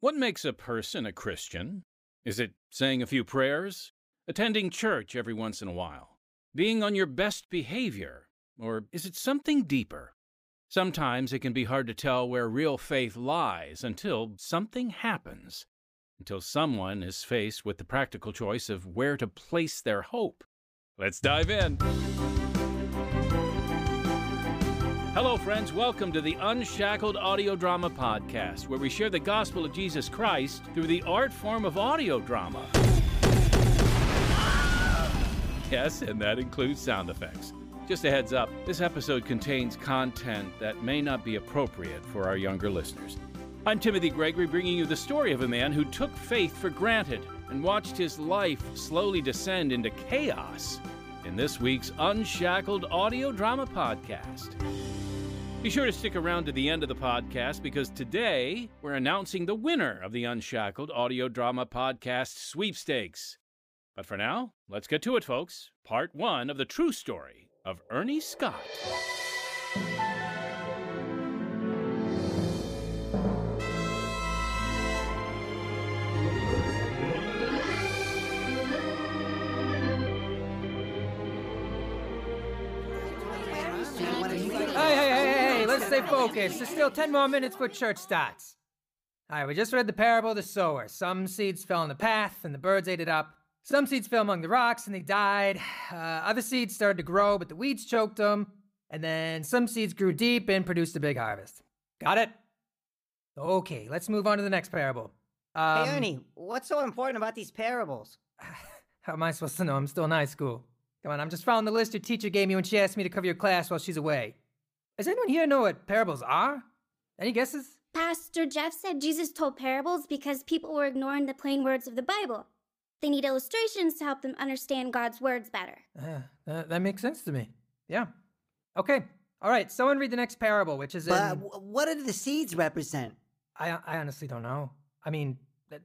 What makes a person a Christian? Is it saying a few prayers? Attending church every once in a while? Being on your best behavior? Or is it something deeper? Sometimes it can be hard to tell where real faith lies until something happens, until someone is faced with the practical choice of where to place their hope. Let's dive in. Hello, friends. Welcome to the Unshackled Audio Drama Podcast, where we share the gospel of Jesus Christ through the art form of audio drama. Yes, and that includes sound effects. Just a heads up this episode contains content that may not be appropriate for our younger listeners. I'm Timothy Gregory, bringing you the story of a man who took faith for granted and watched his life slowly descend into chaos in this week's Unshackled Audio Drama Podcast. Be sure to stick around to the end of the podcast because today we're announcing the winner of the Unshackled Audio Drama Podcast sweepstakes. But for now, let's get to it, folks. Part one of the true story of Ernie Scott. Stay focused. There's still 10 more minutes for church starts. All right, we just read the parable of the sower. Some seeds fell on the path, and the birds ate it up. Some seeds fell among the rocks, and they died. Uh, other seeds started to grow, but the weeds choked them. And then some seeds grew deep and produced a big harvest. Got it? Okay, let's move on to the next parable. Um, hey, Ernie, what's so important about these parables? How am I supposed to know? I'm still in high school. Come on, I'm just following the list your teacher gave me when she asked me to cover your class while she's away. Does anyone here know what parables are? Any guesses? Pastor Jeff said Jesus told parables because people were ignoring the plain words of the Bible. They need illustrations to help them understand God's words better. Uh, that, that makes sense to me. Yeah. Okay. All right. Someone read the next parable, which is in. But w- what do the seeds represent? I I honestly don't know. I mean,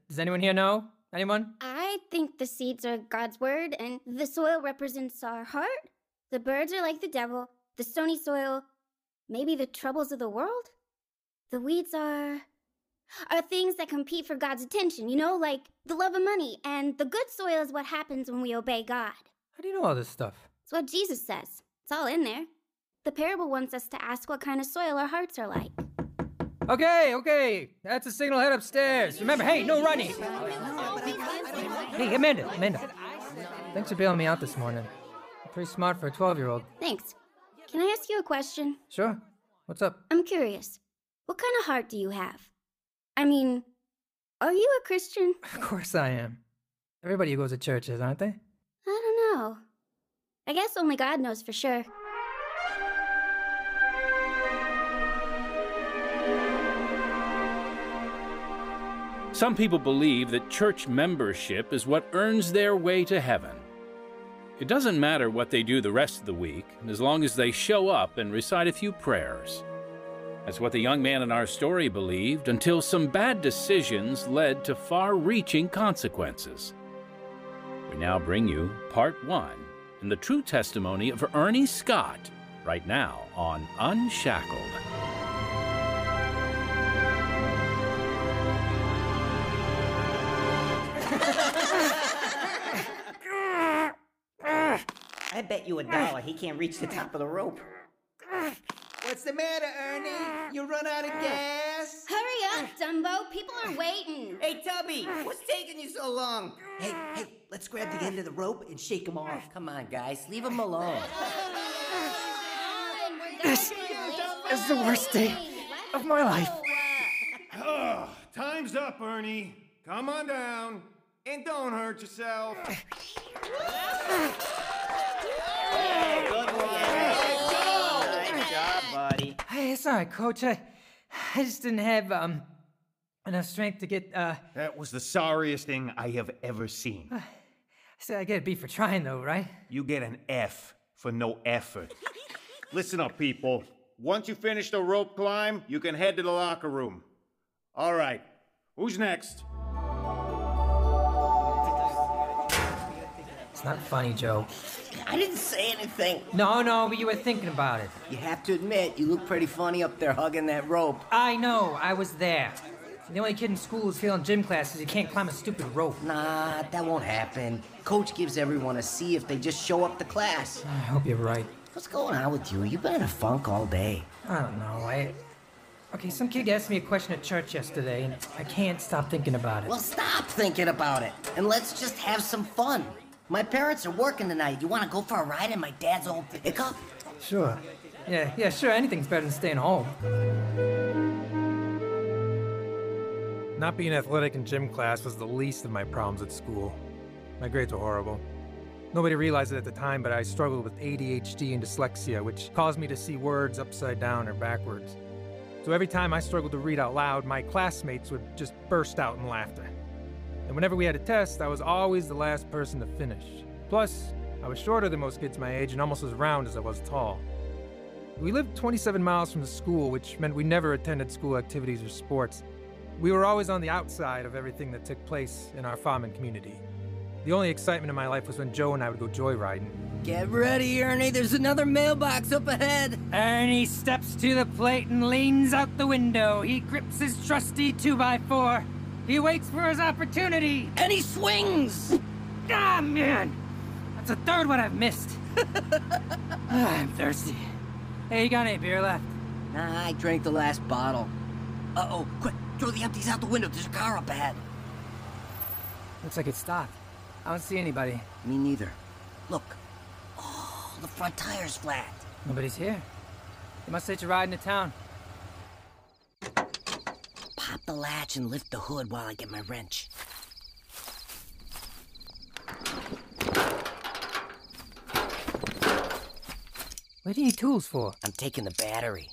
does anyone here know? Anyone? I think the seeds are God's word, and the soil represents our heart. The birds are like the devil, the stony soil, maybe the troubles of the world. The weeds are. are things that compete for God's attention, you know, like the love of money, and the good soil is what happens when we obey God. How do you know all this stuff? It's what Jesus says. It's all in there. The parable wants us to ask what kind of soil our hearts are like. Okay, okay. That's a signal. Head upstairs. Remember, hey, no running. Hey, Amanda, Amanda. Thanks for bailing me out this morning. You're pretty smart for a 12 year old. Thanks. Can I ask you a question? Sure. What's up? I'm curious. What kind of heart do you have? I mean, are you a Christian? Of course I am. Everybody who goes to church is, aren't they? I don't know. I guess only God knows for sure. Some people believe that church membership is what earns their way to heaven. It doesn't matter what they do the rest of the week, as long as they show up and recite a few prayers. That's what the young man in our story believed until some bad decisions led to far reaching consequences. We now bring you part one in the true testimony of Ernie Scott, right now on Unshackled. Bet you a dollar he can't reach the top of the rope. What's the matter, Ernie? You run out of gas? Hurry up, Dumbo. People are waiting. Hey, Tubby, what's taking you so long? Hey, hey, let's grab the end of the rope and shake him off. Come on, guys, leave him alone. This is the worst day of my life. Oh, time's up, Ernie. Come on down. And don't hurt yourself. Nice job, buddy. Hey, it's all right, coach. I, I just didn't have um enough strength to get. uh That was the sorriest thing I have ever seen. I said I get a B for trying, though, right? You get an F for no effort. Listen up, people. Once you finish the rope climb, you can head to the locker room. All right. Who's next? It's not funny, Joe. I didn't say anything. No, no, but you were thinking about it. You have to admit, you look pretty funny up there hugging that rope. I know, I was there. The only kid in school who's failing gym class because he can't climb a stupid rope. Nah, that won't happen. Coach gives everyone a C if they just show up to class. I hope you're right. What's going on with you? You've been in a funk all day. I don't know. I. Okay, some kid asked me a question at church yesterday, and I can't stop thinking about it. Well, stop thinking about it and let's just have some fun. My parents are working tonight. You want to go for a ride in my dad's old pickup? Sure. Yeah, yeah, sure. Anything's better than staying home. Not being athletic in gym class was the least of my problems at school. My grades were horrible. Nobody realized it at the time, but I struggled with ADHD and dyslexia, which caused me to see words upside down or backwards. So every time I struggled to read out loud, my classmates would just burst out in laughter. And whenever we had a test, I was always the last person to finish. Plus, I was shorter than most kids my age and almost as round as I was tall. We lived 27 miles from the school, which meant we never attended school activities or sports. We were always on the outside of everything that took place in our farming community. The only excitement in my life was when Joe and I would go joyriding. Get ready, Ernie. There's another mailbox up ahead. Ernie steps to the plate and leans out the window. He grips his trusty 2x4. He waits for his opportunity. And he swings. Ah, man! That's a third one I've missed. Ah, I'm thirsty. Hey, you got any beer left? Nah, I drank the last bottle. Uh oh, quick, throw the empties out the window. There's a car up ahead. Looks like it stopped. I don't see anybody. Me neither. Look. Oh, the front tire's flat. Nobody's here. They must hitch a ride into town. Pop the latch and lift the hood while I get my wrench. What are you tools for? I'm taking the battery.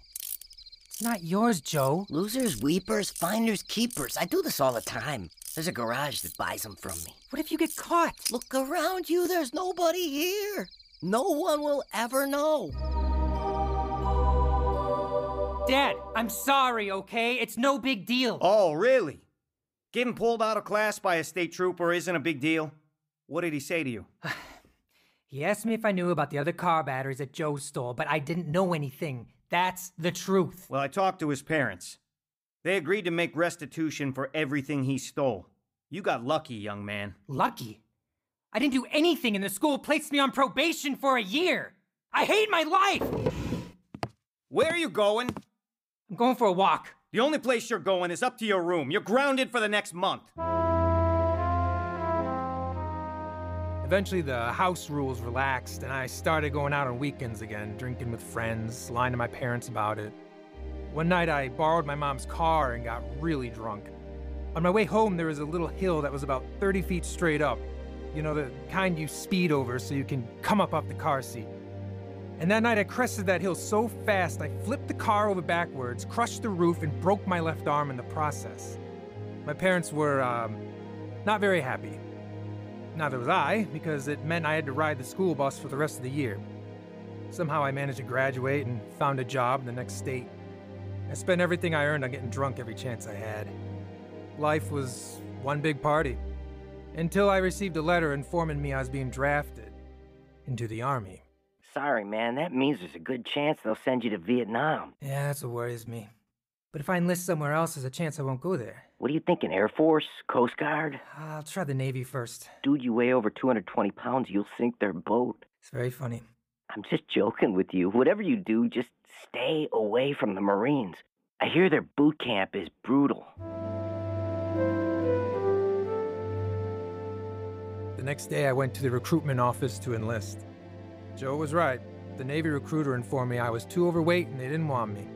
It's not yours, Joe. Losers, weepers, finders, keepers. I do this all the time. There's a garage that buys them from me. What if you get caught? Look around you, there's nobody here. No one will ever know. Dad, I'm sorry, okay? It's no big deal. Oh, really? Getting pulled out of class by a state trooper isn't a big deal? What did he say to you? He asked me if I knew about the other car batteries that Joe stole, but I didn't know anything. That's the truth. Well, I talked to his parents. They agreed to make restitution for everything he stole. You got lucky, young man. Lucky. I didn't do anything, and the school placed me on probation for a year. I hate my life! Where are you going? I'm going for a walk. The only place you're going is up to your room. You're grounded for the next month. Eventually, the house rules relaxed, and I started going out on weekends again, drinking with friends, lying to my parents about it. One night, I borrowed my mom's car and got really drunk. On my way home, there was a little hill that was about 30 feet straight up. You know, the kind you speed over so you can come up off the car seat. And that night, I crested that hill so fast, I flipped the car over backwards, crushed the roof, and broke my left arm in the process. My parents were, um, not very happy. Neither was I, because it meant I had to ride the school bus for the rest of the year. Somehow I managed to graduate and found a job in the next state. I spent everything I earned on getting drunk every chance I had. Life was one big party. Until I received a letter informing me I was being drafted into the Army. Sorry, man. That means there's a good chance they'll send you to Vietnam. Yeah, that's what worries me. But if I enlist somewhere else, there's a chance I won't go there. What are you thinking? Air Force? Coast Guard? I'll try the Navy first. Dude, you weigh over 220 pounds. You'll sink their boat. It's very funny. I'm just joking with you. Whatever you do, just stay away from the Marines. I hear their boot camp is brutal. The next day, I went to the recruitment office to enlist. Joe was right. The Navy recruiter informed me I was too overweight and they didn't want me.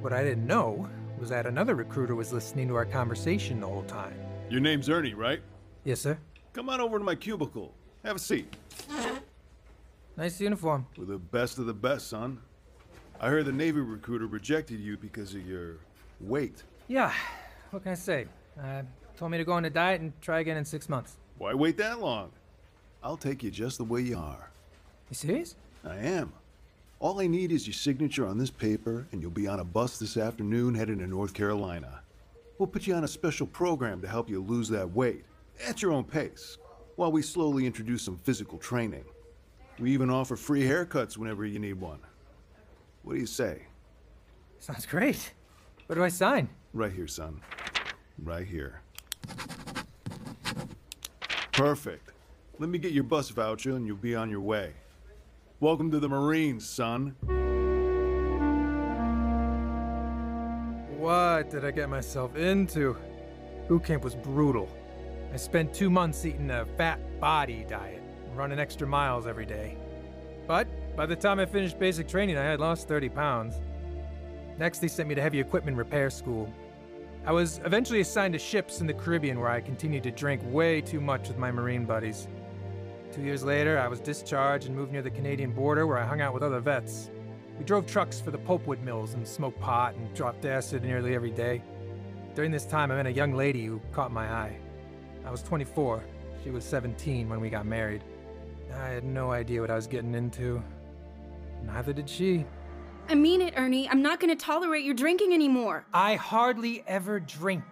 What I didn't know was that another recruiter was listening to our conversation the whole time. Your name's Ernie, right? Yes, sir. Come on over to my cubicle. Have a seat. Nice uniform. We're the best of the best, son. I heard the Navy recruiter rejected you because of your weight. Yeah, what can I say? Uh, told me to go on a diet and try again in six months. Why wait that long? I'll take you just the way you are. You serious? I am. All I need is your signature on this paper, and you'll be on a bus this afternoon heading to North Carolina. We'll put you on a special program to help you lose that weight, at your own pace, while we slowly introduce some physical training. We even offer free haircuts whenever you need one. What do you say? Sounds great. Where do I sign? Right here, son. right here. Perfect. Let me get your bus voucher and you'll be on your way. Welcome to the Marines, son. What did I get myself into? Boot camp was brutal. I spent two months eating a fat body diet, running extra miles every day. But by the time I finished basic training, I had lost 30 pounds. Next, they sent me to heavy equipment repair school. I was eventually assigned to ships in the Caribbean where I continued to drink way too much with my Marine buddies. Two years later, I was discharged and moved near the Canadian border where I hung out with other vets. We drove trucks for the pulpwood mills and smoked pot and dropped acid nearly every day. During this time, I met a young lady who caught my eye. I was 24. She was 17 when we got married. I had no idea what I was getting into. Neither did she. I mean it, Ernie. I'm not gonna tolerate your drinking anymore. I hardly ever drink.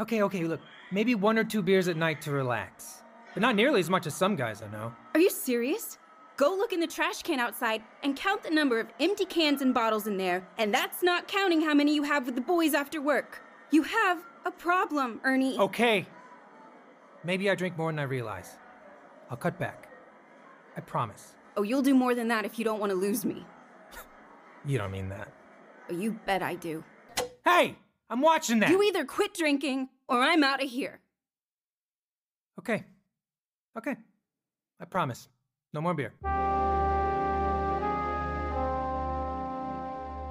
Okay, okay, look, maybe one or two beers at night to relax. But not nearly as much as some guys I know. Are you serious? Go look in the trash can outside and count the number of empty cans and bottles in there, and that's not counting how many you have with the boys after work. You have a problem, Ernie. Okay. Maybe I drink more than I realize. I'll cut back. I promise. Oh, you'll do more than that if you don't want to lose me. You don't mean that. Oh, you bet I do. Hey! I'm watching that! You either quit drinking or I'm out of here. Okay. Okay. I promise. No more beer.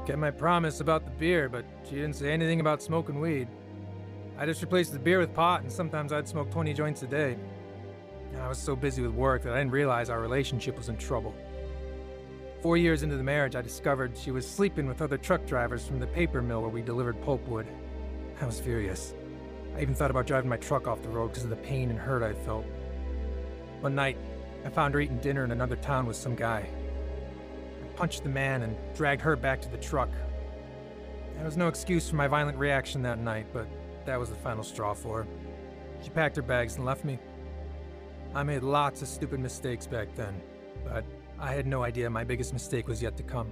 Kept my promise about the beer, but she didn't say anything about smoking weed. I just replaced the beer with pot, and sometimes I'd smoke 20 joints a day. And I was so busy with work that I didn't realize our relationship was in trouble. Four years into the marriage, I discovered she was sleeping with other truck drivers from the paper mill where we delivered pulpwood. I was furious. I even thought about driving my truck off the road because of the pain and hurt I felt. One night, I found her eating dinner in another town with some guy. I punched the man and dragged her back to the truck. There was no excuse for my violent reaction that night, but that was the final straw for her. She packed her bags and left me. I made lots of stupid mistakes back then, but I had no idea my biggest mistake was yet to come.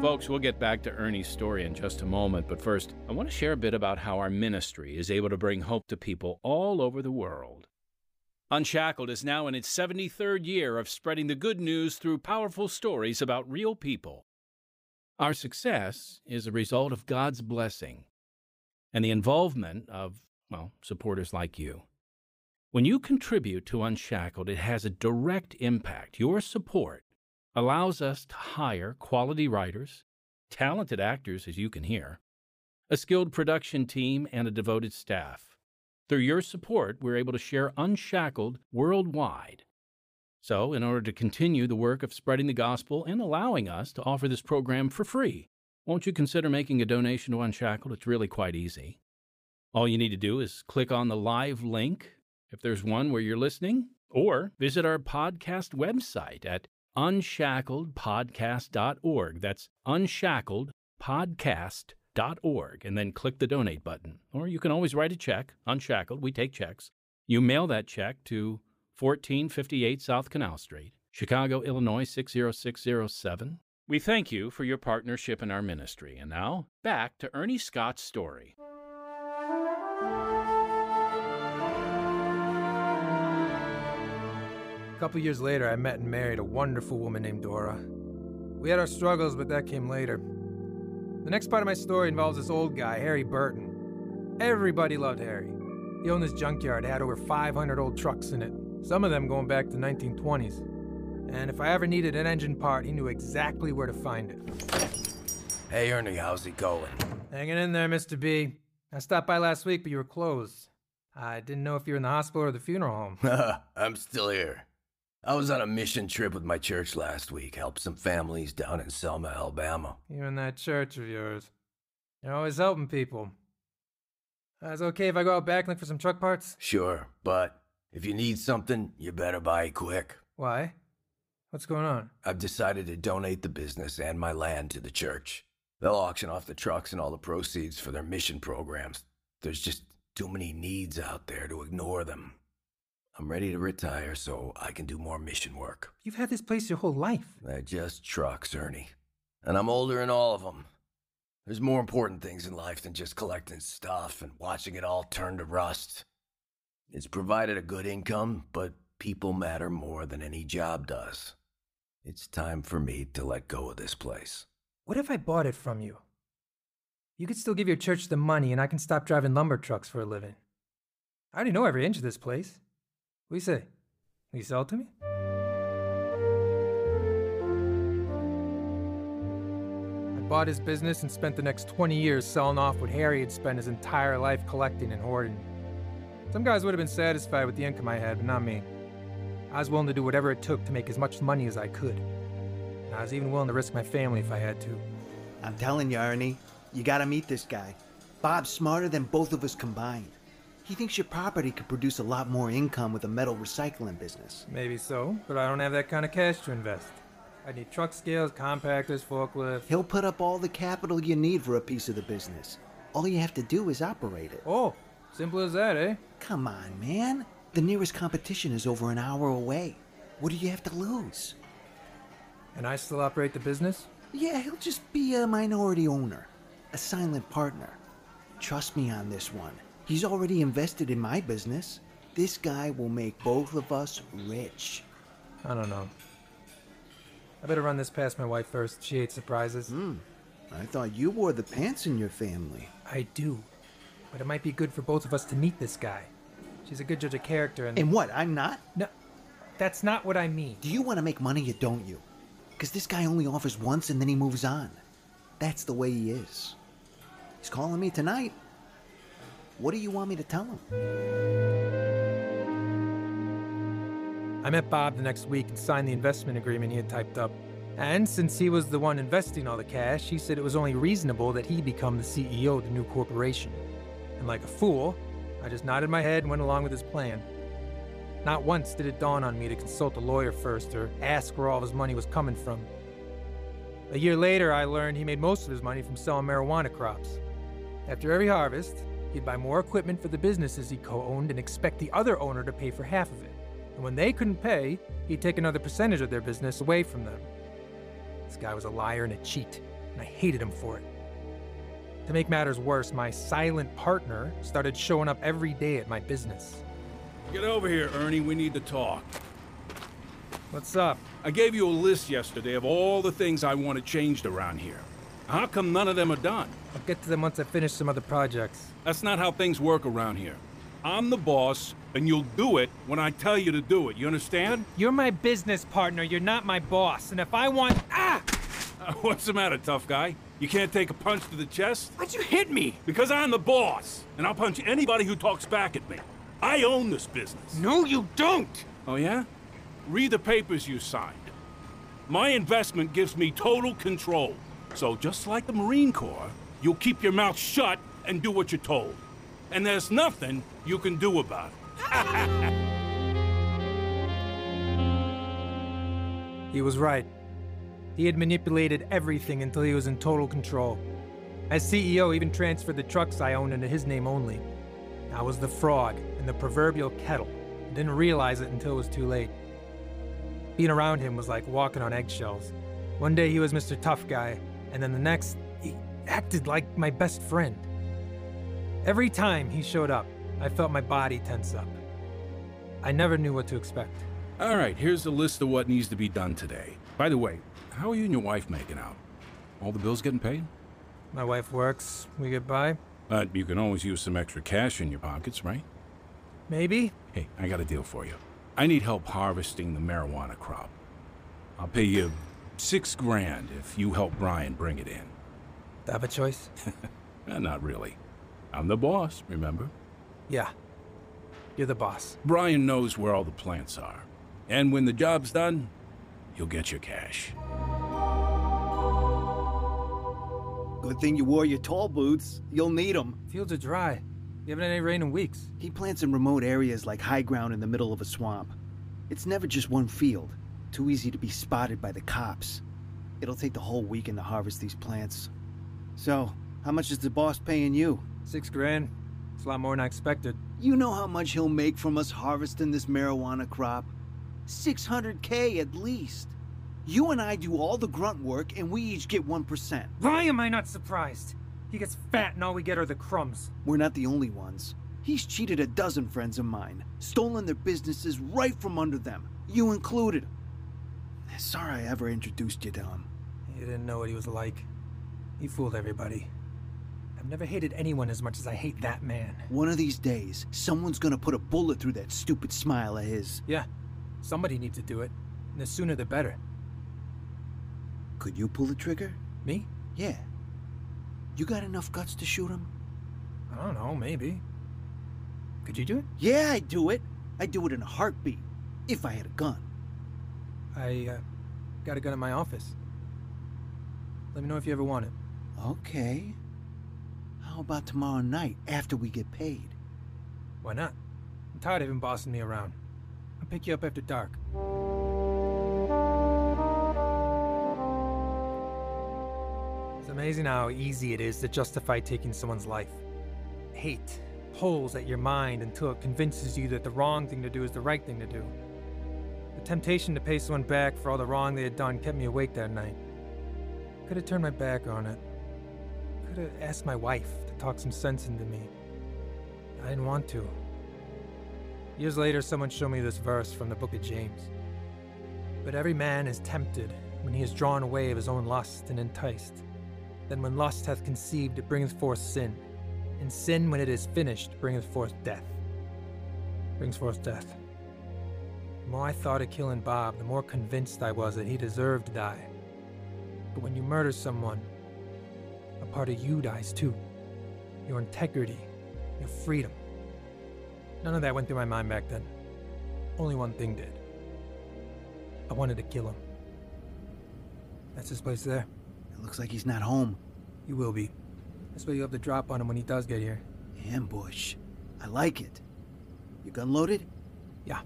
Folks, we'll get back to Ernie's story in just a moment, but first, I want to share a bit about how our ministry is able to bring hope to people all over the world. Unshackled is now in its 73rd year of spreading the good news through powerful stories about real people. Our success is a result of God's blessing and the involvement of, well, supporters like you. When you contribute to Unshackled, it has a direct impact. Your support allows us to hire quality writers, talented actors, as you can hear, a skilled production team, and a devoted staff. Through your support, we're able to share Unshackled worldwide. So, in order to continue the work of spreading the gospel and allowing us to offer this program for free, won't you consider making a donation to Unshackled? It's really quite easy. All you need to do is click on the live link, if there's one where you're listening, or visit our podcast website at unshackledpodcast.org. That's unshackledpodcast.org, and then click the donate button. Or you can always write a check, Unshackled. We take checks. You mail that check to 1458 South Canal Street, Chicago, Illinois 60607. We thank you for your partnership in our ministry. And now, back to Ernie Scott's story. A couple years later, I met and married a wonderful woman named Dora. We had our struggles, but that came later. The next part of my story involves this old guy, Harry Burton. Everybody loved Harry. He owned this junkyard, had over 500 old trucks in it, some of them going back to the 1920s. And if I ever needed an engine part, he knew exactly where to find it. Hey, Ernie, how's it going? Hanging in there, Mr. B. I stopped by last week, but you were closed. I didn't know if you were in the hospital or the funeral home. I'm still here. I was on a mission trip with my church last week, helped some families down in Selma, Alabama. You and that church of yours. You're always helping people. Uh, is it okay if I go out back and look for some truck parts? Sure, but if you need something, you better buy it quick. Why? What's going on? I've decided to donate the business and my land to the church. They'll auction off the trucks and all the proceeds for their mission programs. There's just too many needs out there to ignore them. I'm ready to retire so I can do more mission work. You've had this place your whole life. They're just trucks, Ernie. And I'm older than all of them. There's more important things in life than just collecting stuff and watching it all turn to rust. It's provided a good income, but people matter more than any job does. It's time for me to let go of this place. What if I bought it from you? You could still give your church the money, and I can stop driving lumber trucks for a living. I already know every inch of this place. What do you say? Will you sell it to me? I bought his business and spent the next 20 years selling off what Harry had spent his entire life collecting and hoarding. Some guys would have been satisfied with the income I had, but not me. I was willing to do whatever it took to make as much money as I could. And I was even willing to risk my family if I had to. I'm telling you, Ernie, you gotta meet this guy. Bob's smarter than both of us combined. He thinks your property could produce a lot more income with a metal recycling business. Maybe so, but I don't have that kind of cash to invest. I need truck scales, compactors, forklifts. He'll put up all the capital you need for a piece of the business. All you have to do is operate it. Oh, simple as that, eh? Come on, man. The nearest competition is over an hour away. What do you have to lose? And I still operate the business? Yeah, he'll just be a minority owner, a silent partner. Trust me on this one. He's already invested in my business. This guy will make both of us rich. I don't know. I better run this past my wife first. She hates surprises. Hmm. I thought you wore the pants in your family. I do. But it might be good for both of us to meet this guy. She's a good judge of character and. And what? I'm not? No. That's not what I mean. Do you want to make money or don't you? Because this guy only offers once and then he moves on. That's the way he is. He's calling me tonight. What do you want me to tell him? I met Bob the next week and signed the investment agreement he had typed up. And since he was the one investing all the cash, he said it was only reasonable that he become the CEO of the new corporation. And like a fool, I just nodded my head and went along with his plan. Not once did it dawn on me to consult a lawyer first or ask where all his money was coming from. A year later, I learned he made most of his money from selling marijuana crops. After every harvest, he'd buy more equipment for the businesses he co owned and expect the other owner to pay for half of it. And when they couldn't pay, he'd take another percentage of their business away from them. This guy was a liar and a cheat, and I hated him for it. To make matters worse, my silent partner started showing up every day at my business. Get over here, Ernie. We need to talk. What's up? I gave you a list yesterday of all the things I wanted changed around here. How come none of them are done? I'll get to them once I finish some other projects. That's not how things work around here. I'm the boss, and you'll do it when I tell you to do it. You understand? You're my business partner. You're not my boss. And if I want. Ah! Uh, what's the matter, tough guy? You can't take a punch to the chest? Why'd you hit me? Because I'm the boss, and I'll punch anybody who talks back at me. I own this business. No, you don't! Oh, yeah? Read the papers you signed. My investment gives me total control. So, just like the Marine Corps, you'll keep your mouth shut and do what you're told. And there's nothing you can do about it. he was right. He had manipulated everything until he was in total control. As CEO, even transferred the trucks I owned into his name only. I was the frog in the proverbial kettle. Didn't realize it until it was too late. Being around him was like walking on eggshells. One day he was Mr. Tough Guy, and then the next, he acted like my best friend. Every time he showed up, I felt my body tense up. I never knew what to expect. All right, here's a list of what needs to be done today. By the way, how are you and your wife making out? All the bills getting paid? My wife works, we get by. But you can always use some extra cash in your pockets, right? Maybe. Hey, I got a deal for you. I need help harvesting the marijuana crop. I'll pay you six grand if you help Brian bring it in. Do I have a choice? Eh, Not really. I'm the boss, remember? Yeah. You're the boss. Brian knows where all the plants are. And when the job's done, you'll get your cash. Good thing you wore your tall boots. You'll need them. Fields are dry. You haven't had any rain in weeks. He plants in remote areas like high ground in the middle of a swamp. It's never just one field. Too easy to be spotted by the cops. It'll take the whole weekend to harvest these plants. So, how much is the boss paying you? Six grand. It's a lot more than I expected. You know how much he'll make from us harvesting this marijuana crop? 600k at least. You and I do all the grunt work and we each get 1%. Why am I not surprised? He gets fat and all we get are the crumbs. We're not the only ones. He's cheated a dozen friends of mine, stolen their businesses right from under them, you included. Sorry I ever introduced you to him. You didn't know what he was like. He fooled everybody. I've never hated anyone as much as I hate that man. One of these days, someone's gonna put a bullet through that stupid smile of his. Yeah, somebody needs to do it. And the sooner the better. Could you pull the trigger? Me? Yeah. You got enough guts to shoot him? I don't know, maybe. Could you do it? Yeah, I'd do it. I'd do it in a heartbeat. If I had a gun. I, uh, got a gun in my office. Let me know if you ever want it. Okay. How about tomorrow night after we get paid? Why not? I'm tired of him bossing me around. I'll pick you up after dark. It's amazing how easy it is to justify taking someone's life. Hate pulls at your mind until it convinces you that the wrong thing to do is the right thing to do. The temptation to pay someone back for all the wrong they had done kept me awake that night. Could have turned my back on it. Could have asked my wife to talk some sense into me. I didn't want to. Years later, someone showed me this verse from the book of James. But every man is tempted when he is drawn away of his own lust and enticed. Then when lust hath conceived, it bringeth forth sin. And sin, when it is finished, bringeth forth death. Brings forth death. The more I thought of killing Bob, the more convinced I was that he deserved to die. But when you murder someone, a part of you dies too. Your integrity, your freedom. None of that went through my mind back then. Only one thing did. I wanted to kill him. That's his place there. It looks like he's not home. He will be. That's why you have to drop on him when he does get here. Ambush. I like it. You gun loaded? Yeah.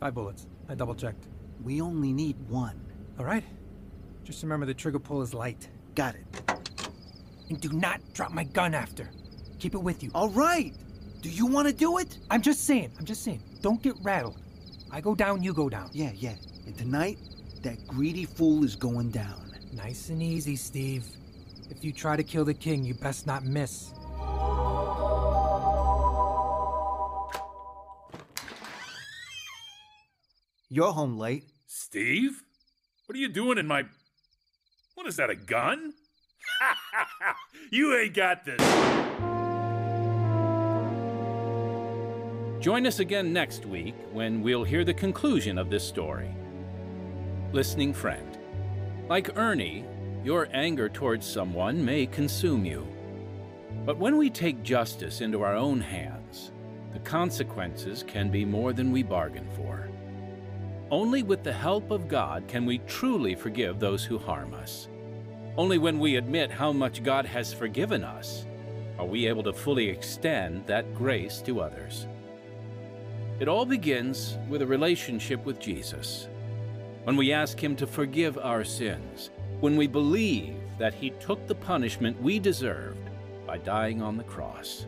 Five bullets. I double checked. We only need one. All right. Just remember the trigger pull is light. Got it. And do not drop my gun after. Keep it with you. All right. Do you want to do it? I'm just saying. I'm just saying. Don't get rattled. I go down, you go down. Yeah, yeah. And tonight, that greedy fool is going down. Nice and easy, Steve. If you try to kill the king, you best not miss. You're home late. Steve? What are you doing in my. What is that, a gun? you ain't got this. Join us again next week when we'll hear the conclusion of this story. Listening friend. Like Ernie, your anger towards someone may consume you. But when we take justice into our own hands, the consequences can be more than we bargain for. Only with the help of God can we truly forgive those who harm us. Only when we admit how much God has forgiven us are we able to fully extend that grace to others. It all begins with a relationship with Jesus. When we ask Him to forgive our sins, when we believe that He took the punishment we deserved by dying on the cross.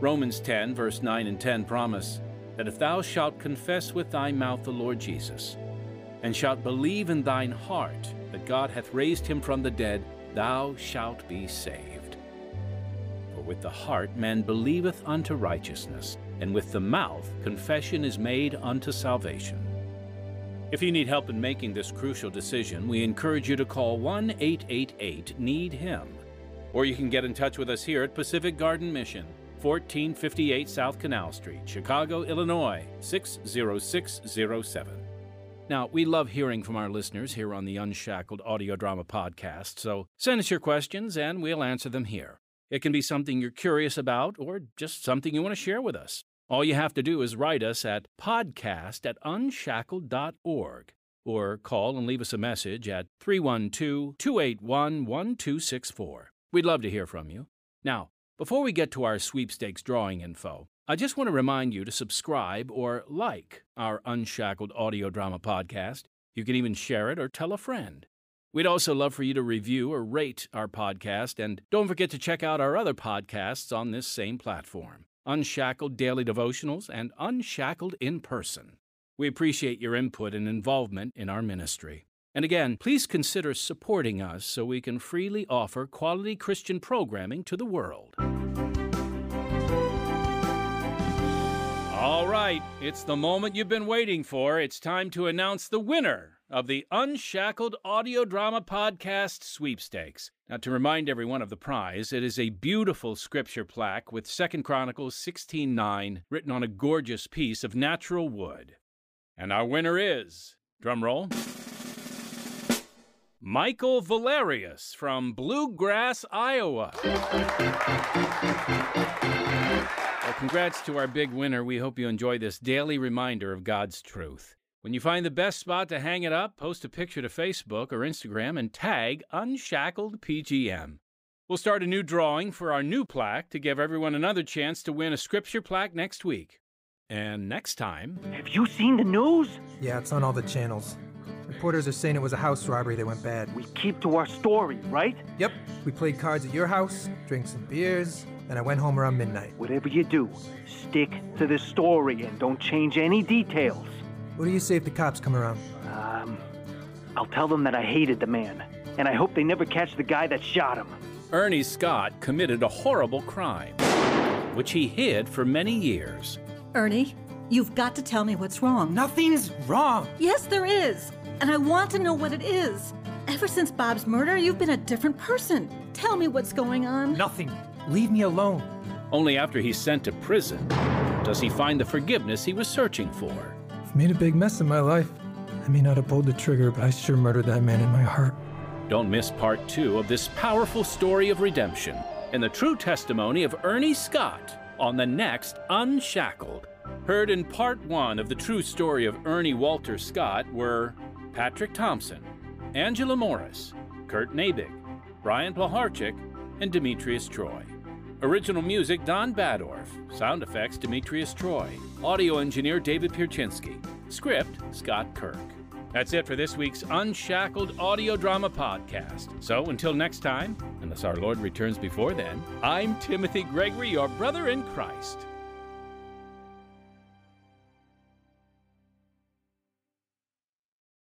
Romans 10, verse 9 and 10 promise that if thou shalt confess with thy mouth the Lord Jesus, and shalt believe in thine heart that God hath raised him from the dead, thou shalt be saved. For with the heart man believeth unto righteousness, and with the mouth confession is made unto salvation. If you need help in making this crucial decision, we encourage you to call 1 888 NEED HIM. Or you can get in touch with us here at Pacific Garden Mission, 1458 South Canal Street, Chicago, Illinois 60607. Now, we love hearing from our listeners here on the Unshackled Audio Drama Podcast, so send us your questions and we'll answer them here. It can be something you're curious about or just something you want to share with us. All you have to do is write us at podcast at unshackled.org or call and leave us a message at 312 281 1264. We'd love to hear from you. Now, before we get to our sweepstakes drawing info, I just want to remind you to subscribe or like our Unshackled audio drama podcast. You can even share it or tell a friend. We'd also love for you to review or rate our podcast, and don't forget to check out our other podcasts on this same platform Unshackled Daily Devotionals and Unshackled in Person. We appreciate your input and involvement in our ministry. And again, please consider supporting us so we can freely offer quality Christian programming to the world. All right, it's the moment you've been waiting for. It's time to announce the winner of the Unshackled Audio Drama Podcast Sweepstakes. Now, to remind everyone of the prize, it is a beautiful scripture plaque with 2 Chronicles 16:9 written on a gorgeous piece of natural wood. And our winner is, drumroll, Michael Valerius from Blue Grass, Iowa. Well, congrats to our big winner. We hope you enjoy this daily reminder of God's truth. When you find the best spot to hang it up, post a picture to Facebook or Instagram and tag Unshackled PGM. We'll start a new drawing for our new plaque to give everyone another chance to win a scripture plaque next week. And next time. Have you seen the news? Yeah, it's on all the channels. Reporters are saying it was a house robbery that went bad. We keep to our story, right? Yep. We played cards at your house, drank some beers, and I went home around midnight. Whatever you do, stick to the story and don't change any details. What do you say if the cops come around? Um, I'll tell them that I hated the man, and I hope they never catch the guy that shot him. Ernie Scott committed a horrible crime, which he hid for many years. Ernie, you've got to tell me what's wrong. Nothing's wrong. Yes, there is. And I want to know what it is. Ever since Bob's murder, you've been a different person. Tell me what's going on. Nothing. Leave me alone. Only after he's sent to prison does he find the forgiveness he was searching for. I've made a big mess of my life. I may not have pulled the trigger, but I sure murdered that man in my heart. Don't miss part two of this powerful story of redemption and the true testimony of Ernie Scott on the next Unshackled. Heard in part one of the true story of Ernie Walter Scott were Patrick Thompson, Angela Morris, Kurt Naebig, Brian Plaharchik, and Demetrius Troy. Original music Don Badorf. Sound effects Demetrius Troy. Audio engineer David Pierczynski. Script Scott Kirk. That's it for this week's Unshackled Audio Drama Podcast. So until next time, unless our Lord returns before then, I'm Timothy Gregory, your brother in Christ.